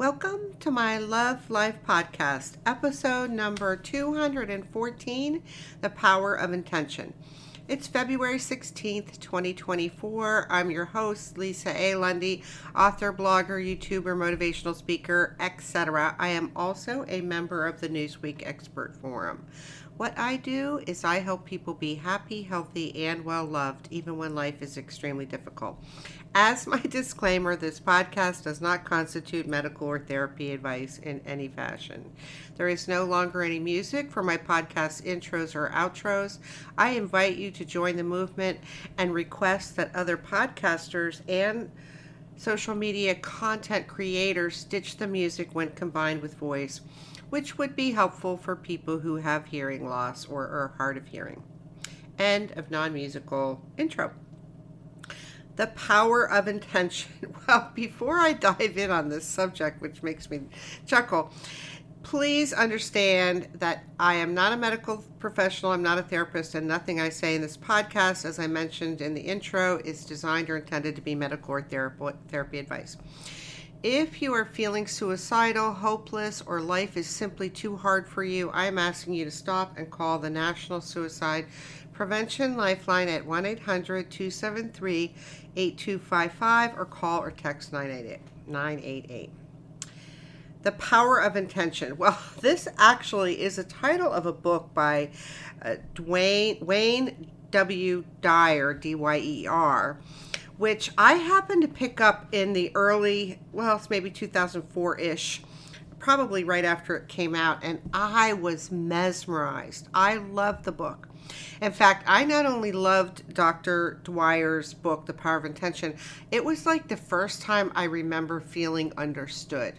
Welcome to my Love Life podcast, episode number 214 The Power of Intention. It's February 16th, 2024. I'm your host, Lisa A. Lundy, author, blogger, YouTuber, motivational speaker, etc. I am also a member of the Newsweek Expert Forum. What I do is I help people be happy, healthy, and well loved, even when life is extremely difficult. As my disclaimer, this podcast does not constitute medical or therapy advice in any fashion. There is no longer any music for my podcast intros or outros. I invite you to join the movement and request that other podcasters and social media content creators stitch the music when combined with voice which would be helpful for people who have hearing loss or are hard of hearing. End of non musical intro. The power of intention. Well, before I dive in on this subject, which makes me chuckle, please understand that I am not a medical professional, I'm not a therapist, and nothing I say in this podcast, as I mentioned in the intro, is designed or intended to be medical or therapy advice. If you are feeling suicidal, hopeless, or life is simply too hard for you, I am asking you to stop and call the National Suicide Prevention Lifeline at 1 800 273 8255 or call or text 988. 988. The Power of Intention. Well, this actually is a title of a book by uh, Dwayne, Wayne W. Dyer, D Y E R which I happened to pick up in the early, well, it's maybe 2004 ish, probably right after it came out, and I was mesmerized. I loved the book. In fact, I not only loved Dr. Dwyer's book, The Power of Intention, it was like the first time I remember feeling understood.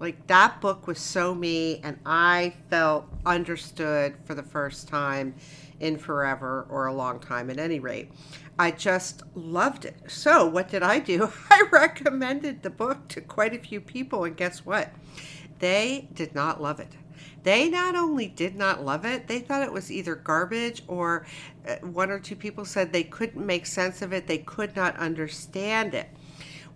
Like that book was so me, and I felt understood for the first time in forever or a long time at any rate. I just loved it. So, what did I do? I recommended the book to quite a few people, and guess what? They did not love it. They not only did not love it, they thought it was either garbage or uh, one or two people said they couldn't make sense of it, they could not understand it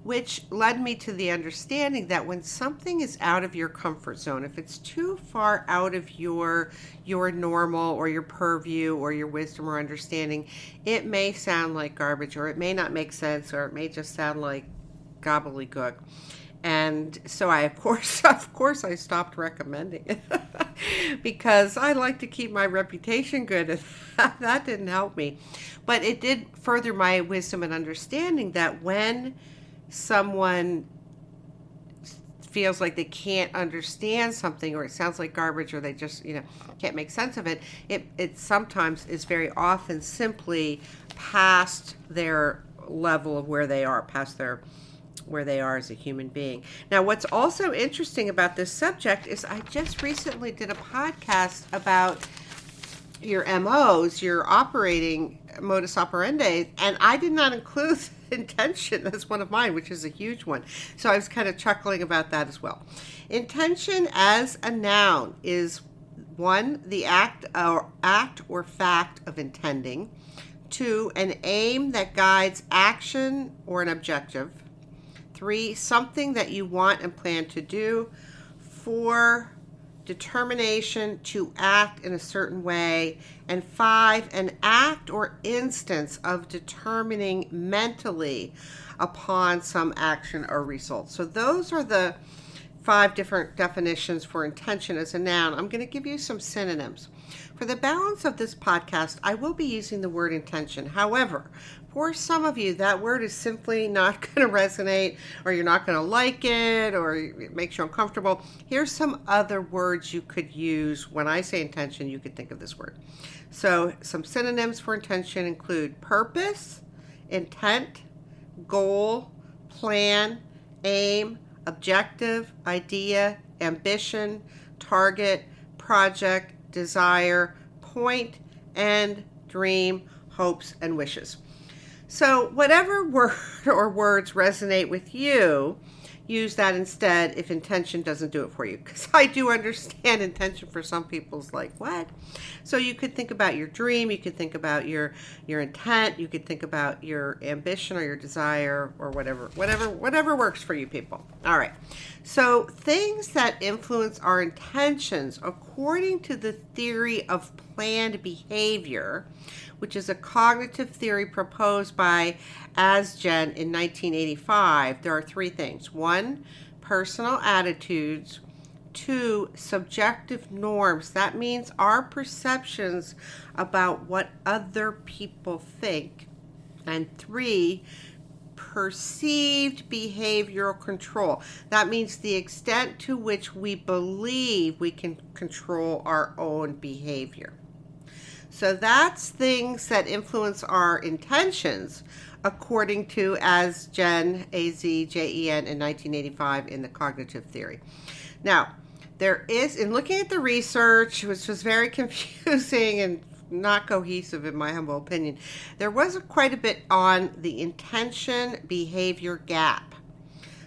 which led me to the understanding that when something is out of your comfort zone if it's too far out of your your normal or your purview or your wisdom or understanding it may sound like garbage or it may not make sense or it may just sound like gobbledygook. And so I of course of course I stopped recommending it because I like to keep my reputation good and that didn't help me. But it did further my wisdom and understanding that when someone feels like they can't understand something or it sounds like garbage or they just you know can't make sense of it it, it sometimes is very often simply past their level of where they are past their where they are as a human being. Now what's also interesting about this subject is i just recently did a podcast about your MOs, your operating modus operandi, and I did not include intention as one of mine, which is a huge one. So I was kind of chuckling about that as well. Intention as a noun is one, the act or act or fact of intending. Two, an aim that guides action or an objective. Three, something that you want and plan to do. Four, determination to act in a certain way, and five, an act or instance of determining mentally upon some action or result. So, those are the five different definitions for intention as a noun. I'm going to give you some synonyms. For the balance of this podcast, I will be using the word intention. However, for some of you, that word is simply not going to resonate, or you're not going to like it, or it makes you uncomfortable. Here's some other words you could use. When I say intention, you could think of this word. So, some synonyms for intention include purpose, intent, goal, plan, aim, objective, idea, ambition, target, project, desire, and dream, hopes, and wishes. So, whatever word or words resonate with you, use that instead if intention doesn't do it for you. Because i do understand intention for some people's like what? So you could think about your dream you could think about your your intent you could think about your ambition or your desire or whatever whatever whatever works for you people. All right. So things that influence our intentions according to the theory of planned behavior which is a cognitive theory proposed by Ajzen in 1985, there are three things. One, personal attitudes. Two, subjective norms. That means our perceptions about what other people think. And three, perceived behavioral control. That means the extent to which we believe we can control our own behavior. So that's things that influence our intentions, according to Ajzen, A Z J E N, in 1985 in the cognitive theory. Now, there is, in looking at the research, which was very confusing and not cohesive in my humble opinion, there was quite a bit on the intention behavior gap.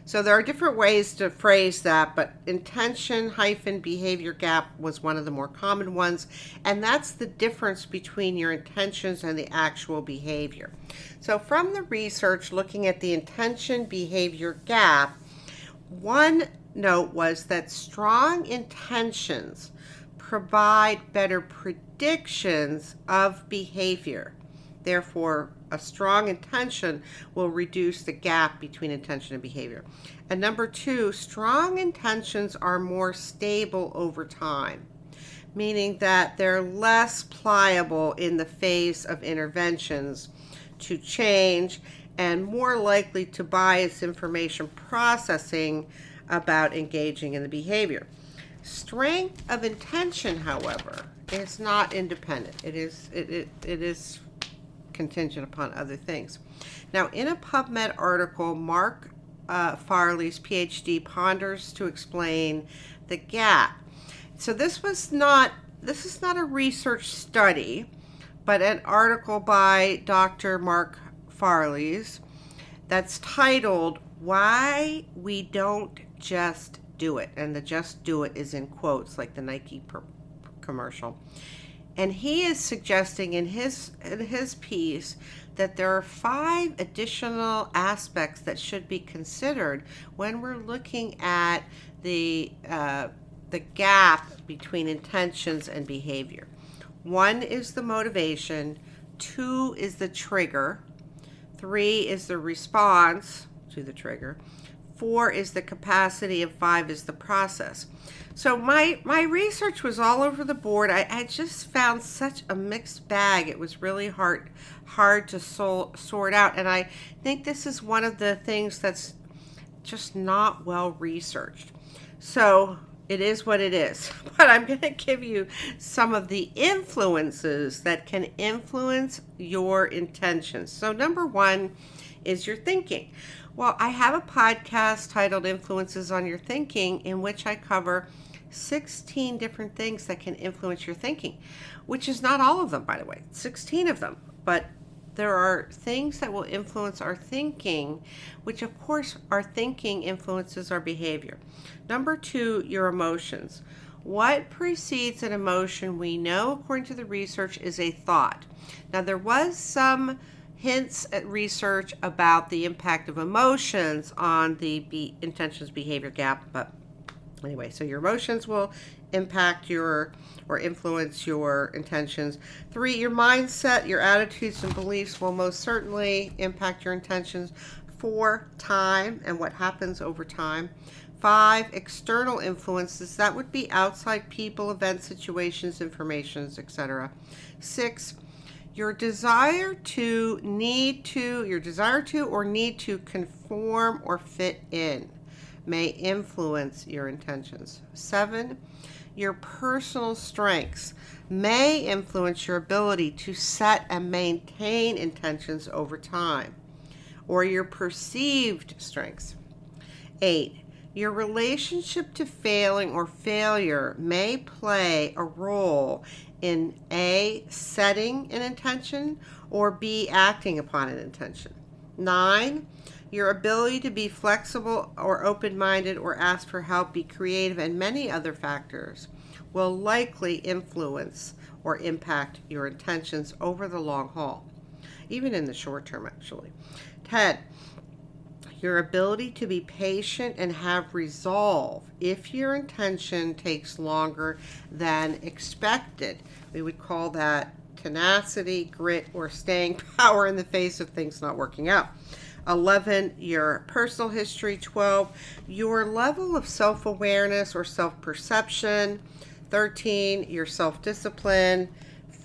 So there are different ways to phrase that, but intention hyphen behavior gap was one of the more common ones, and that's the difference between your intentions and the actual behavior. So from the research looking at the intention behavior gap, one note was that strong intentions provide better predictions of behavior. Therefore, a strong intention will reduce the gap between intention and behavior. And number two, strong intentions are more stable over time, meaning that they're less pliable in the face of interventions to change and more likely to bias information processing about engaging in the behavior. Strength of intention, however, is not independent. It is it, it, it is contingent upon other things. Now, in a PubMed article, Mark uh, Faries PhD ponders to explain the gap. So this was not this is not a research study, but an article by Dr. Mark Faries that's titled "Why We Don't Just Do It," and the "just do it" is in quotes, like the Nike per- commercial. And he is suggesting in his in his piece that there are five additional aspects that should be considered when we're looking at the uh, the gap between intentions and behavior. One is the motivation, two is the trigger, three is the response to the trigger, four is the capacity, and five is the process. So my my research was all over the board. I, I just found such a mixed bag. It was really hard hard to sol- sort out, and I think this is one of the things that's just not well researched. So it is what it is. But I'm going to give you some of the influences that can influence your intentions. So number one is your thinking. Well, I have a podcast titled Influences on Your Thinking in which I cover 16 different things that can influence your thinking, which is not all of them, by the way, 16 of them. But there are things that will influence our thinking, which, of course, our thinking influences our behavior. Number two, your emotions. What precedes an emotion, we know, according to the research, is a thought. Now, there was some hints at research about the impact of emotions on the be- intentions behavior gap, but Anyway, so your emotions will impact your or influence your intentions. Three, your mindset, your attitudes and beliefs will most certainly impact your intentions. Four, time and what happens over time. Five, external influences. That would be outside people, events, situations, informations, etc. Six, your desire to need to, your desire to or need to conform or fit in may influence your intentions. Seven, your personal strengths may influence your ability to set and maintain intentions over time, or your perceived strengths. Eight, your relationship to failing or failure may play a role in A, setting an intention, or B, acting upon an intention. Nine, Your ability to be flexible or open minded or ask for help, be creative, and many other factors will likely influence or impact your intentions over the long haul, even in the short term, actually. 10. Your ability to be patient and have resolve if your intention takes longer than expected. We would call that tenacity, grit, or staying power in the face of things not working out. 11, your personal history. 12, your level of self awareness or self perception. 13, your self discipline.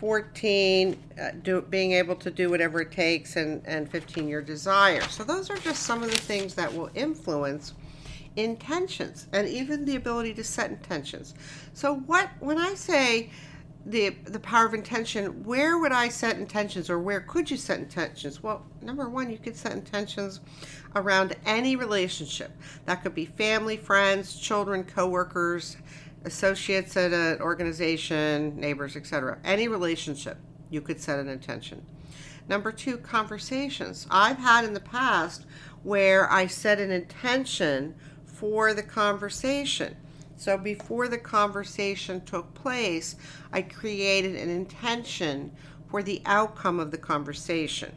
14, uh, do, being able to do whatever it takes. And, and 15, your desire. So, those are just some of the things that will influence intentions and even the ability to set intentions. So, what, when I say, the the power of intention where would i set intentions or where could you set intentions well number one you could set intentions around any relationship that could be family friends children coworkers associates at an organization neighbors etc any relationship you could set an intention. Number two conversations. I've had in the past where i set an intention for the conversation. So before the conversation took place, I created an intention for the outcome of the conversation.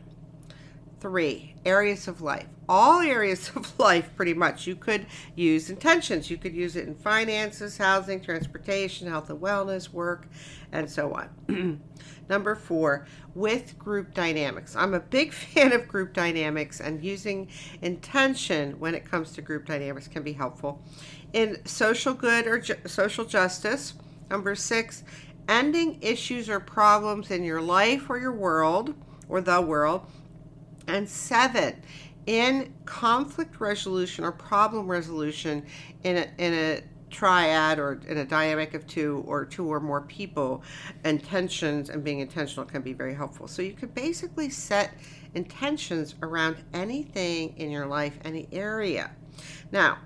Three, areas of life. All areas of life, pretty much, you could use intentions. You could use it in finances, housing, transportation, health and wellness, work, and so on. Number four, with group dynamics. I'm a big fan of group dynamics, and using intention when it comes to group dynamics can be helpful in social good or ju- social justice. Number six, ending issues or problems in your life or your world or the world. And seven, in conflict resolution or problem resolution in a, in a triad or in a dynamic of two or two or more people, intentions and being intentional can be very helpful. So you could basically set intentions around anything in your life, any area. Now,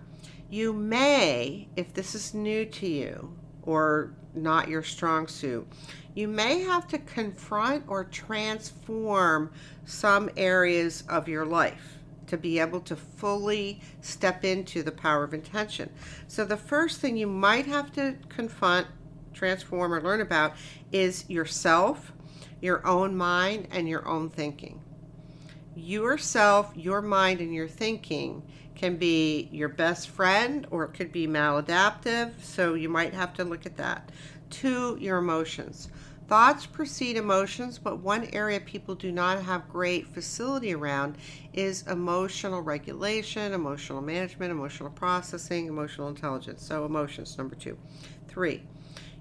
you may, if this is new to you or not your strong suit, you may have to confront or transform some areas of your life to be able to fully step into the power of intention. So, the first thing you might have to confront, transform, or learn about is yourself, your own mind, and your own thinking. Yourself, your mind, and your thinking can be your best friend or it could be maladaptive, so you might have to look at that. Two, your emotions. Thoughts precede emotions, but one area people do not have great facility around is emotional regulation, emotional management, emotional processing, emotional intelligence. So, emotions, number two. Three,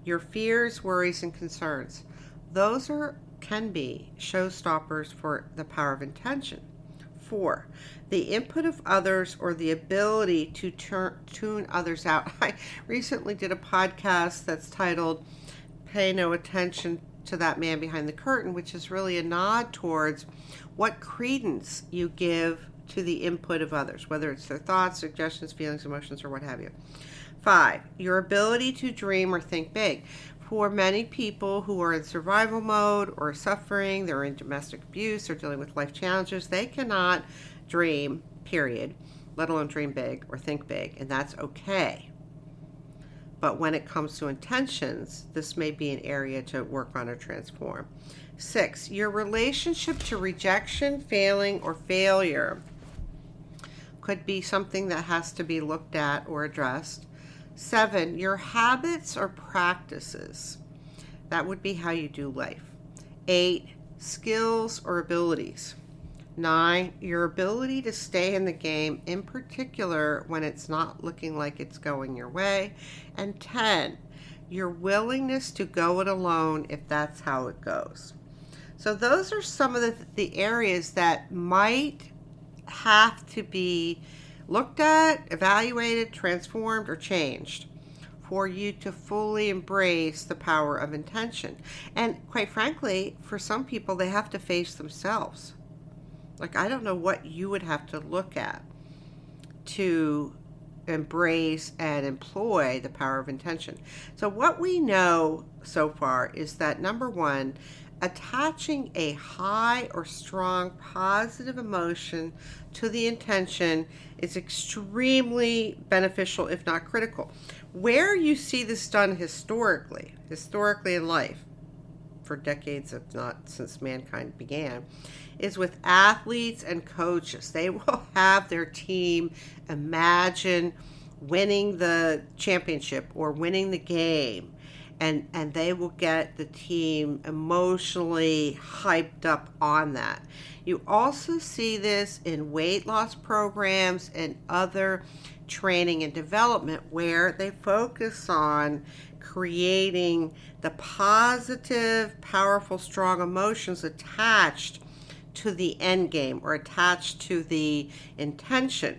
your fears, worries, and concerns. Those are can be showstoppers for the power of intention. Four, the input of others or the ability to turn, tune others out. I recently did a podcast that's titled Pay No Attention to That Man Behind the Curtain, which is really a nod towards what credence you give to the input of others, whether it's their thoughts, suggestions, feelings, emotions, or what have you. Five, your ability to dream or think big for many people who are in survival mode or suffering, they're in domestic abuse or dealing with life challenges, they cannot dream, period, let alone dream big or think big, and that's okay. But when it comes to intentions, this may be an area to work on or transform. Six, your relationship to rejection, failing, or failure could be something that has to be looked at or addressed. Seven, your habits or practices. That would be how you do life. Eight, skills or abilities. Nine, your ability to stay in the game, in particular when it's not looking like it's going your way. And 10, your willingness to go it alone if that's how it goes. So, those are some of the, the areas that might have to be looked at, evaluated, transformed, or changed for you to fully embrace the power of intention. And quite frankly, for some people, they have to face themselves. Like, I don't know what you would have to look at to embrace and employ the power of intention. So, what we know so far is that number one, attaching a high or strong positive emotion to the intention is extremely beneficial, if not critical. Where you see this done historically, historically in life, for decades, if not since mankind began, is with athletes and coaches. They will have their team imagine winning the championship or winning the game and and they will get the team emotionally hyped up on that. You also see this in weight loss programs and other training and development where they focus on creating the positive, powerful, strong emotions attached to the end game or attached to the intention.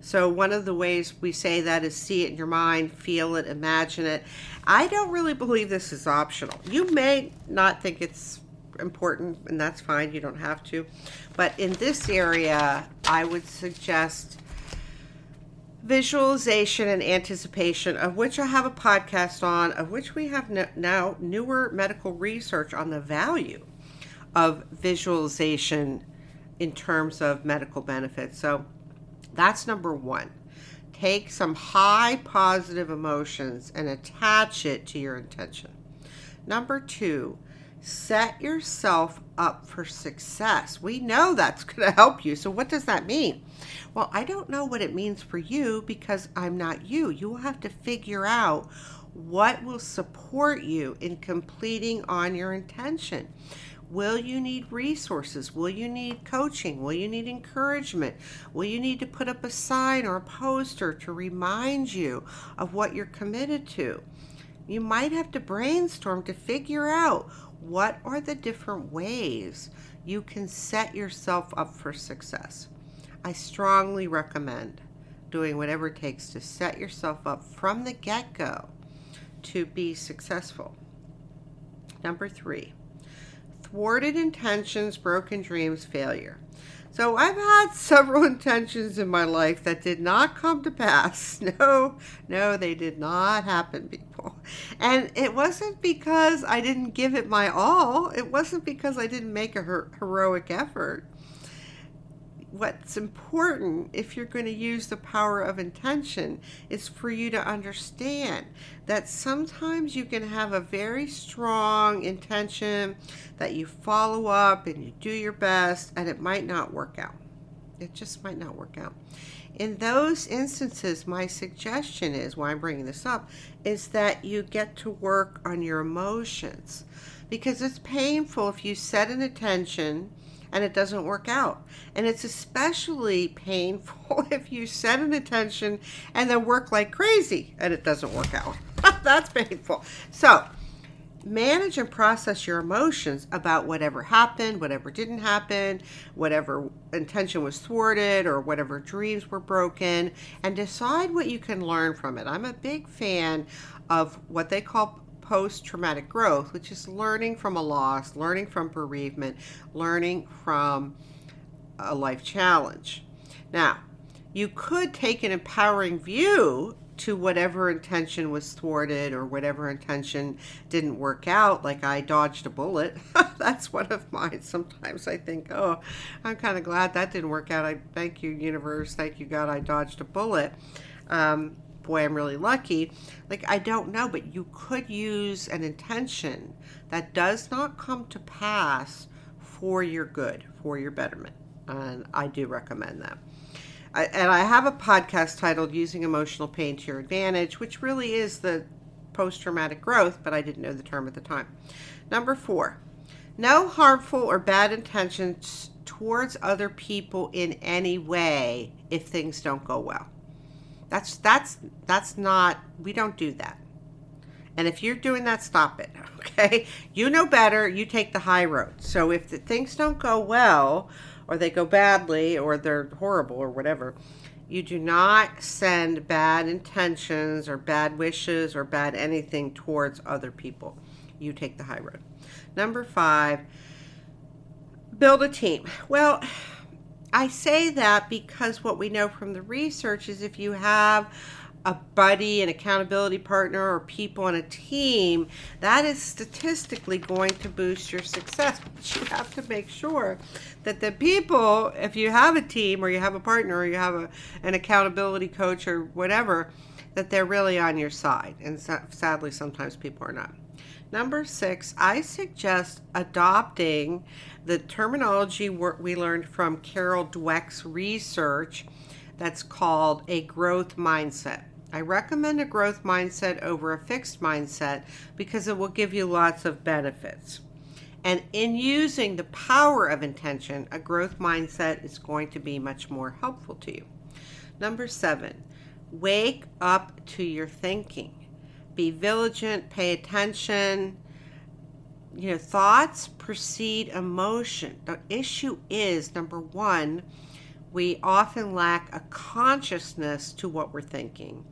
So, one of the ways we say that is see it in your mind, feel it, imagine it. I don't really believe this is optional. You may not think it's important, and that's fine, you don't have to. But in this area, I would suggest visualization and anticipation, of which I have a podcast on, of which we have now newer medical research on the value of visualization in terms of medical benefits. So, that's number one. Take some high positive emotions and attach it to your intention. Number two, set yourself up for success. We know that's going to help you. So, what does that mean? Well, I don't know what it means for you because I'm not you. You will have to figure out what will support you in completing on your intention. Will you need resources? Will you need coaching? Will you need encouragement? Will you need to put up a sign or a poster to remind you of what you're committed to? You might have to brainstorm to figure out what are the different ways you can set yourself up for success. I strongly recommend doing whatever it takes to set yourself up from the get go to be successful. Number three, thwarted intentions, broken dreams, failure. So I've had several intentions in my life that did not come to pass. No, no, they did not happen, people. And it wasn't because I didn't give it my all. It wasn't because I didn't make a her- heroic effort what's important if you're going to use the power of intention is for you to understand that sometimes you can have a very strong intention that you follow up and you do your best and it might not work out. It just might not work out. In those instances, my suggestion is why I'm bringing this up is that you get to work on your emotions because it's painful if you set an intention and it doesn't work out. And it's especially painful if you set an intention and then work like crazy and it doesn't work out. That's painful. So, manage and process your emotions about whatever happened, whatever didn't happen, whatever intention was thwarted, or whatever dreams were broken, and decide what you can learn from it. I'm a big fan of what they call post traumatic growth, which is learning from a loss, learning from bereavement, learning from a life challenge. Now, you could take an empowering view to whatever intention was thwarted or whatever intention didn't work out, like I dodged a bullet. That's one of mine. Sometimes I think, oh, I'm kind of glad that didn't work out. I thank you, universe. Thank you, God, I dodged a bullet. Um, boy, I'm really lucky. Like, I don't know, but you could use an intention that does not come to pass for your good, for your betterment. And I do recommend that. I, and I have a podcast titled Using Emotional Pain to Your Advantage, which really is the post traumatic growth, but I didn't know the term at the time. Number four, no harmful or bad intentions towards other people in any way if things don't go well. That's that's that's not we don't do that. And if you're doing that, stop it. Okay? You know better, you take the high road. So if the things don't go well or they go badly or they're horrible or whatever, you do not send bad intentions or bad wishes or bad anything towards other people. You take the high road. Number 5, build a team. Well, I say that because what we know from the research is if you have a buddy, an accountability partner, or people on a team, that is statistically going to boost your success. But you have to make sure that the people, if you have a team or you have a partner or you have a, an accountability coach or whatever, that they're really on your side. And sadly, sometimes people are not. Number six, I suggest adopting the terminology we learned from Carol Dweck's research that's called a growth mindset. I recommend a growth mindset over a fixed mindset because it will give you lots of benefits. And in using the power of intention, a growth mindset is going to be much more helpful to you. Number seven, wake up to your thinking. Be vigilant, pay attention. You know, thoughts precede emotion. The issue is number one, we often lack a consciousness to what we're thinking.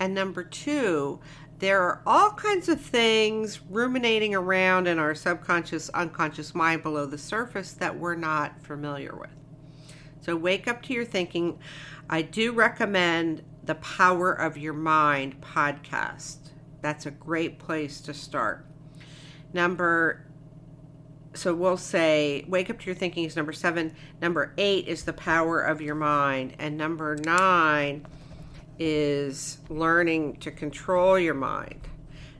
And number two, there are all kinds of things ruminating around in our subconscious, unconscious mind below the surface that we're not familiar with. So, wake up to your thinking. I do recommend the Power of Your Mind podcast. That's a great place to start. Number so we'll say wake up to your thinking is number seven. Number eight is the power of your mind. And number nine is learning to control your mind.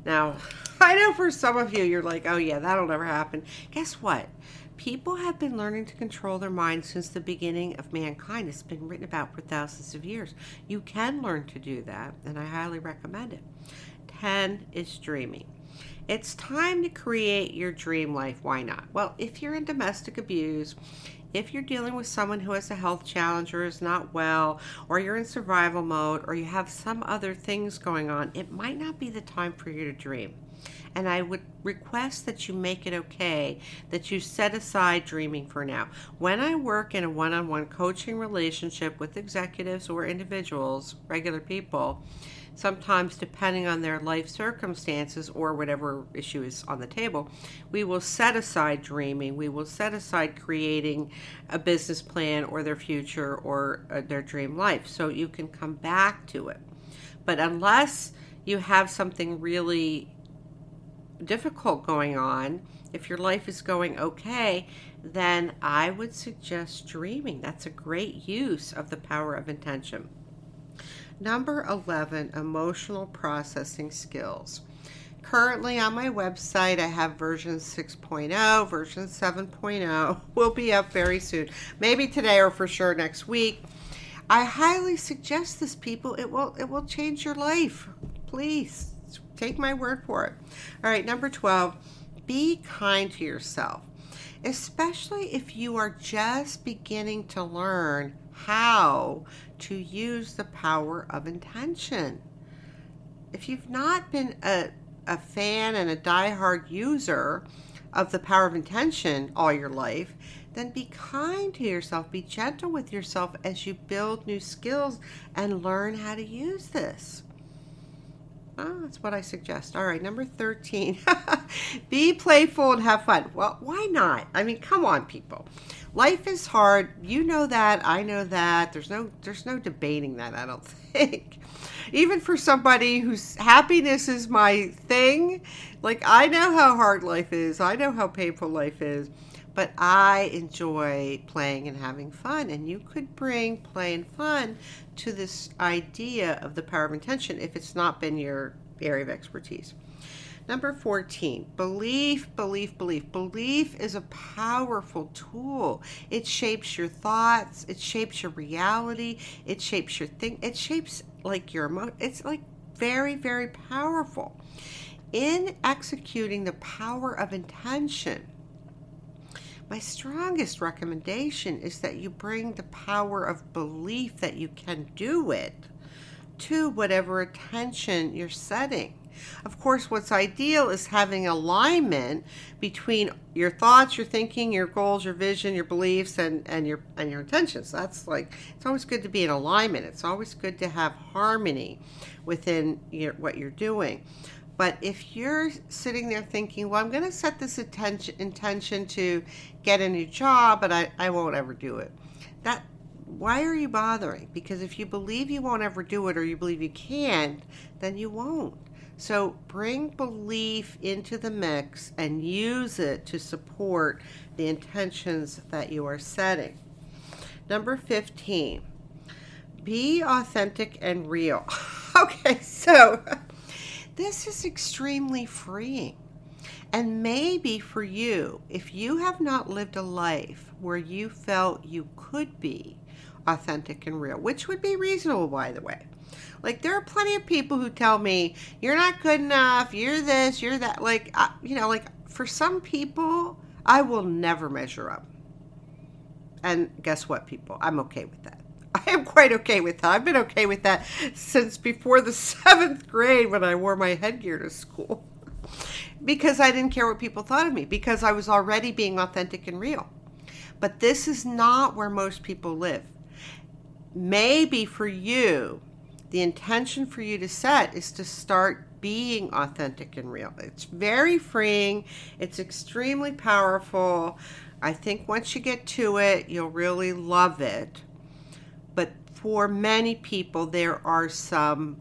Now i know for some of you you're like oh yeah that'll never happen. Guess what? People have been learning to control their minds since the beginning of mankind. It's been written about for thousands of years. You can learn to do that and i highly recommend it 10 is dreaming it's time to create your dream life. Why not? Well, if you're in domestic abuse, if you're dealing with someone who has a health challenge or is not well, or you're in survival mode, or you have some other things going on, it might not be the time for you to dream. And I would request that you make it okay, that you set aside dreaming for now. When I work in a one on one coaching relationship with executives or individuals, regular people, sometimes depending on their life circumstances or whatever issue is on the table, we will set aside dreaming. We will set aside creating a business plan or their future or uh, their dream life. So you can come back to it. But unless you have something really difficult going on, if your life is going okay, then I would suggest dreaming. That's a great use of the power of intention. Number 11, emotional processing skills. Currently on my website, I have version 6.0, version 7.0 will be up very soon. Maybe today or for sure next week. I highly suggest this people. It will it will change your life. Please take my word for it. All right, number 12, be kind to yourself. Especially if you are just beginning to learn how to use the power of intention. If you've not been a, a fan and a die-hard user of the power of intention all your life, then be kind to yourself, be gentle with yourself as you build new skills and learn how to use this. Oh, that's what I suggest. All right, number 13. be playful and have fun. Well, why not? I mean, come on, people life is hard. You know that. I know that. There's no there's no debating that, I don't think. Even for somebody whose happiness is my thing, like I know how hard life is. I know how painful life is. But I enjoy playing and having fun. And you could bring play and fun to this idea of the power of intention if it's not been your area of expertise. Number 14, belief, belief, belief. Belief is a powerful tool. It shapes your thoughts, it shapes your reality, it shapes your thing, it shapes like your emo- it's like very very powerful. In executing the power of intention, my strongest recommendation is that you bring the power of belief that you can do it to whatever attention you're setting. Of course, what's ideal is having alignment between your thoughts, your thinking, your goals, your vision, your beliefs, and, and your and your intentions. That's like it's always good to be in alignment. It's always good to have harmony within your, what you're doing. But if you're sitting there thinking, well, I'm going to set this attention, intention to get a new job, but I, I won't ever do it, that why are you bothering? Because if you believe you won't ever do it or you believe you can't, then you won't. So bring belief into the mix and use it to support the intentions that you are setting. Number 15, be authentic and real. okay, so this is extremely freeing. And maybe for you, if you have not lived a life where you felt you could be authentic and real, which would be reasonable, by the way. Like, there are plenty of people who tell me, you're not good enough, you're this, you're that. Like, uh, you know, like for some people, I will never measure up. And guess what, people? I'm okay with that. I am quite okay with that. I've been okay with that since before the seventh grade when I wore my headgear to school. because I didn't care what people thought of me, because I was already being authentic and real. But this is not where most people live. Maybe for you, the intention for you to set is to start being authentic and real. It's very freeing, it's extremely powerful. I think once you get to it, you'll really love it. For many people, there are some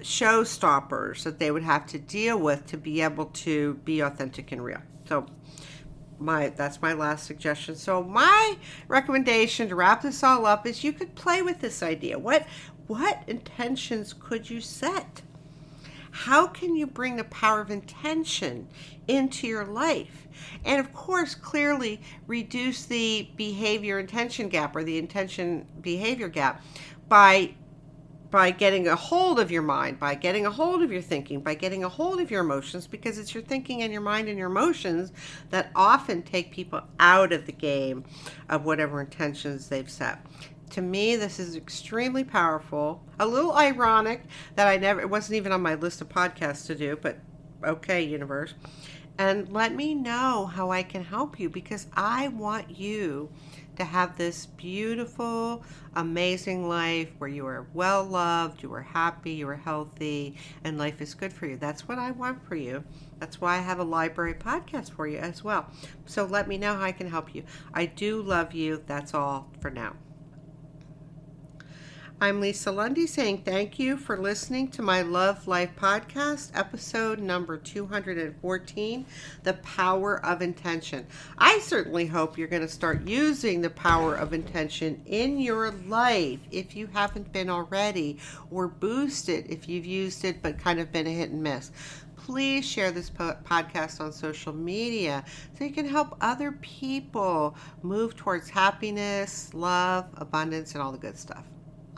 showstoppers that they would have to deal with to be able to be authentic and real. So my that's my last suggestion. So my recommendation to wrap this all up is you could play with this idea. What what intentions could you set? How can you bring the power of intention into your life? And of course, clearly reduce the behavior intention gap or the intention behavior gap by by getting a hold of your mind, by getting a hold of your thinking, by getting a hold of your emotions, because it's your thinking and your mind and your emotions that often take people out of the game of whatever intentions they've set. To me, this is extremely powerful. A little ironic that I never, it wasn't even on my list of podcasts to do, but okay, universe. And let me know how I can help you because I want you to have this beautiful, amazing life where you are well loved, you are happy, you are healthy, and life is good for you. That's what I want for you. That's why I have a library podcast for you as well. So let me know how I can help you. I do love you. That's all for now. I'm Lisa Lundy saying thank you for listening to my Love Life podcast, episode number 214 The Power of Intention. I certainly hope you're going to start using the power of intention in your life if you haven't been already, or boost it if you've used it but kind of been a hit and miss please share this podcast on social media so you can help other people move towards happiness, love, abundance, and all the good stuff.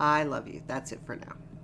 I love you. That's it for now.